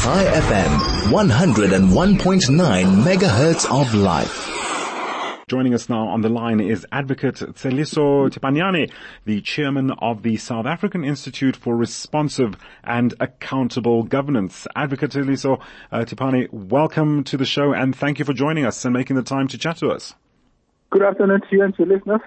High FM, 101.9 megahertz of life. Joining us now on the line is Advocate Tseliso Thipanyane, the chairman of the South African Institute for Responsive and Accountable Governance. Advocate Tseliso uh, Tipani, welcome to the show and thank you for joining us and making the time to chat to us. Good afternoon to you and to listeners.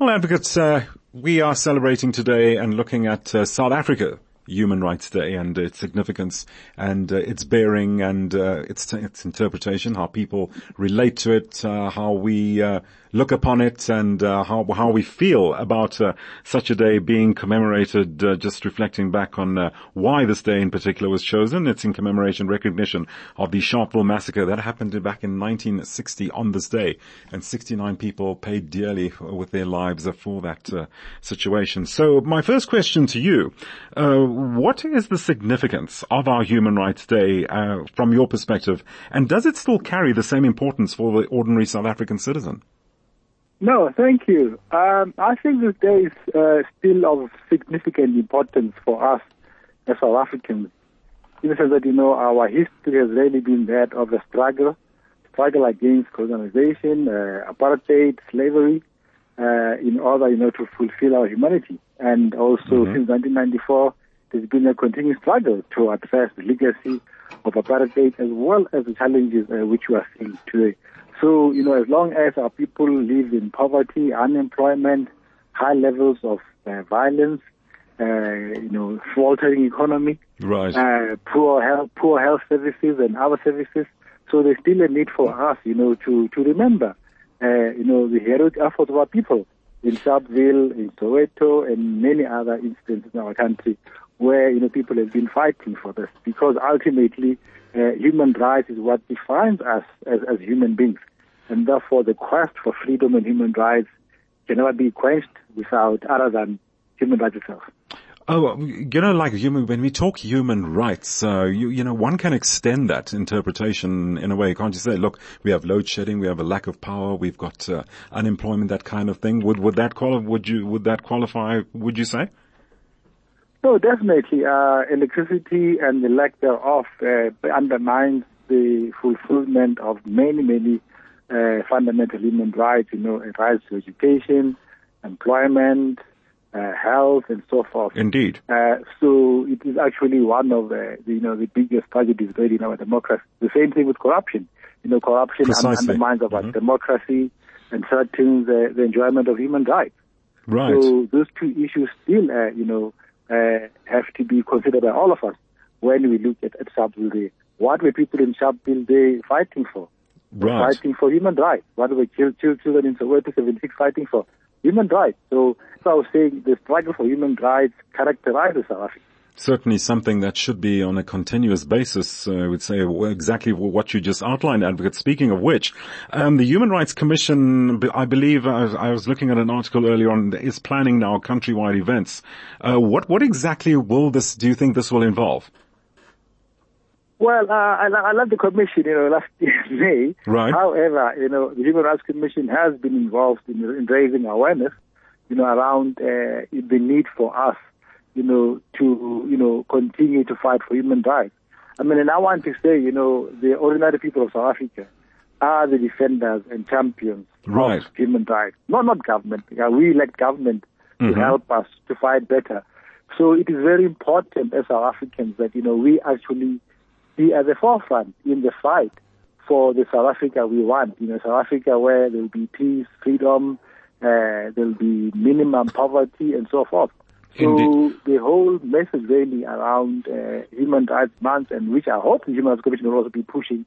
Well, advocates, uh, we are celebrating today and looking at uh, South Africa Human Rights Day and its significance and uh, its bearing and uh, its its interpretation, how people relate to it, uh, how we uh, look upon it, and uh, how how we feel about uh, such a day being commemorated. just reflecting back on why this day in particular was chosen, it's in commemoration, recognition of the Sharpeville massacre that happened back in 1960 on this day, and 69 people paid dearly with their lives for that situation. So my first question to you what is the significance of our Human Rights Day uh, from your perspective, and does it still carry the same importance for the ordinary South African citizen? No, thank you. Um, I think this day is uh, still of significant importance for us as South Africans, in the sense that you know our history has really been that of a struggle, struggle against colonization, uh, apartheid, slavery, uh, in order you know to fulfill our humanity, and also mm-hmm. since 1994 there's been a continuous struggle to address the legacy of apartheid as well as the challenges uh, which we are seeing today. So, you know, as long as our people live in poverty, unemployment, high levels of uh, violence, uh, you know, faltering economy, right. uh, poor health, poor health services and other services. So there's still a need for us, you know, to, to remember, uh, you know, the heroic efforts of our people in Sharpeville, in Soweto, and many other incidents in our country where you know people have been fighting for this because ultimately uh, human rights is what defines us as, as human beings, and therefore the quest for freedom and human rights can never be quenched without other than human rights itself. Oh, you know, like human, when we talk human rights, uh, you, you know, one can extend that interpretation in a way. Can't you say, look, we have load shedding, we have a lack of power, we've got uh, unemployment, that kind of thing. Would, would that qualify, would you, would that qualify, would you say? No, definitely. Uh, electricity and the lack thereof uh, undermines the fulfillment of many, many uh, fundamental human rights, you know, rights to education, employment, uh, health, and so forth. Indeed. Uh, so it is actually one of the, you know, the biggest tragedies really in our democracy. The same thing with corruption. You know, corruption Precisely. undermines our mm-hmm. democracy and threatens the, the enjoyment of human rights. Right. So those two issues still, uh, you know, uh, have to be considered by all of us when we look at, at Sharpeville Day. What were people in Sharpeville Day fighting for? Right. Fighting for human rights. What were children in Soweto 76 fighting for? Human rights. So, so I was saying the struggle for human rights characterizes South Africa certainly something that should be on a continuous basis. Uh, I would say exactly what you just outlined, Advocate. Speaking of which, um, the Human Rights Commission, I believe, uh, I was looking at an article earlier on, is planning now countrywide events. Uh, what what exactly will this? Do you think this will involve? Well, uh, I, I love the commission, you know, last May. Right. However, you know, the Human Rights Commission has been involved in, in raising awareness, you know, around uh, the need for us you know, to, you know, continue to fight for human rights. I mean, and I want to say, you know, the ordinary people of South Africa are the defenders and champions right. of human rights. Not, not government. Yeah, We elect government mm-hmm. to help us to fight better. So it is very important as South Africans that, you know, we actually be at the forefront in the fight for the South Africa we want. You know, South Africa where there will be peace, freedom, uh, there will be minimum poverty and so forth. So Indeed. the whole message really around uh, Human Rights Month, and which I hope the Human Rights Commission will also be pushing,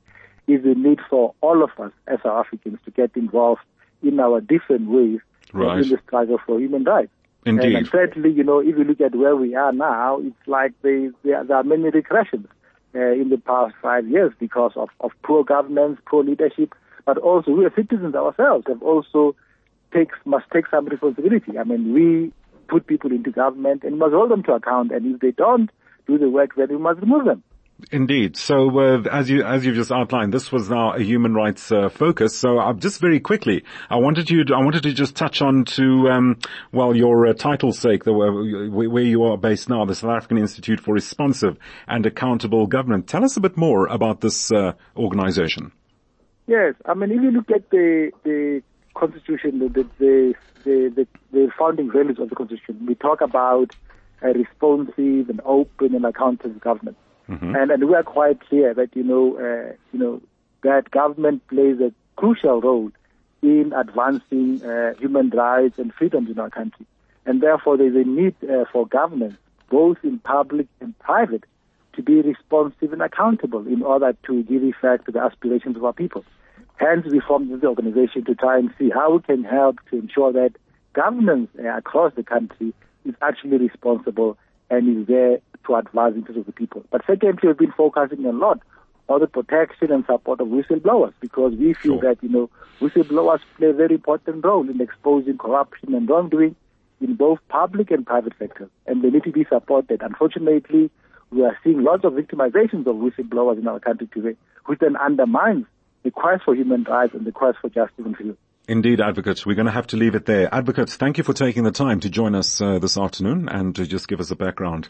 is the need for all of us as South Africans to get involved in our different ways right. in the struggle for human rights. Indeed. And certainly, you know, if you look at where we are now, it's like they, there, there are many regressions uh, in the past five years because of, of poor governance, poor leadership, but also we as citizens ourselves have also takes must take some responsibility. I mean, we put people into government and must hold them to account. And if they don't do the work, then we must remove them. Indeed. So, uh, as you as you've just outlined, this was now a human rights uh, focus. So, uh, just very quickly, I wanted you. To, I wanted to just touch on to um, well your uh, title's sake, the, where you are based now, the South African Institute for Responsive and Accountable Government. Tell us a bit more about this uh, organisation. Yes, I mean, if you look at the the constitution, the, the founding values of the constitution, we talk about a responsive and open and accountable government. Mm-hmm. And, and we are quite clear that, you know, uh, you know, that government plays a crucial role in advancing uh, human rights and freedoms in our country. And therefore there's a need uh, for governance, both in public and private, to be responsive and accountable in order to give effect to the aspirations of our people. Hence, we formed this organization to try and see how we can help to ensure that governance uh, across the country is actually responsible and is there to advance the interests of the people. But secondly, we've been focusing a lot on the protection and support of whistleblowers because we feel sure. that, you know, whistleblowers play a very important role in exposing corruption and wrongdoing in both public and private sectors. And they need to be supported. Unfortunately, we are seeing lots of victimizations of whistleblowers in our country today, which then undermines the quest for human rights and the quest for justice and freedom. Indeed, advocates. We're going to have to leave it there. Advocates, thank you for taking the time to join us uh, this afternoon and to just give us a background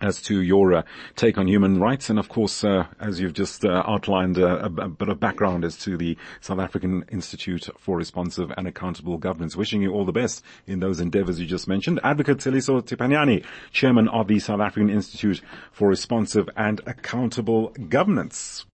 as to your uh, take on human rights and of course uh, as you've just uh, outlined uh, a, a, bit of background as to the South African Institute for Responsive and Accountable Governance wishing you all the best in those endeavors you just mentioned advocate Tseliso Thipanyane chairman of the South African Institute for Responsive and Accountable Governance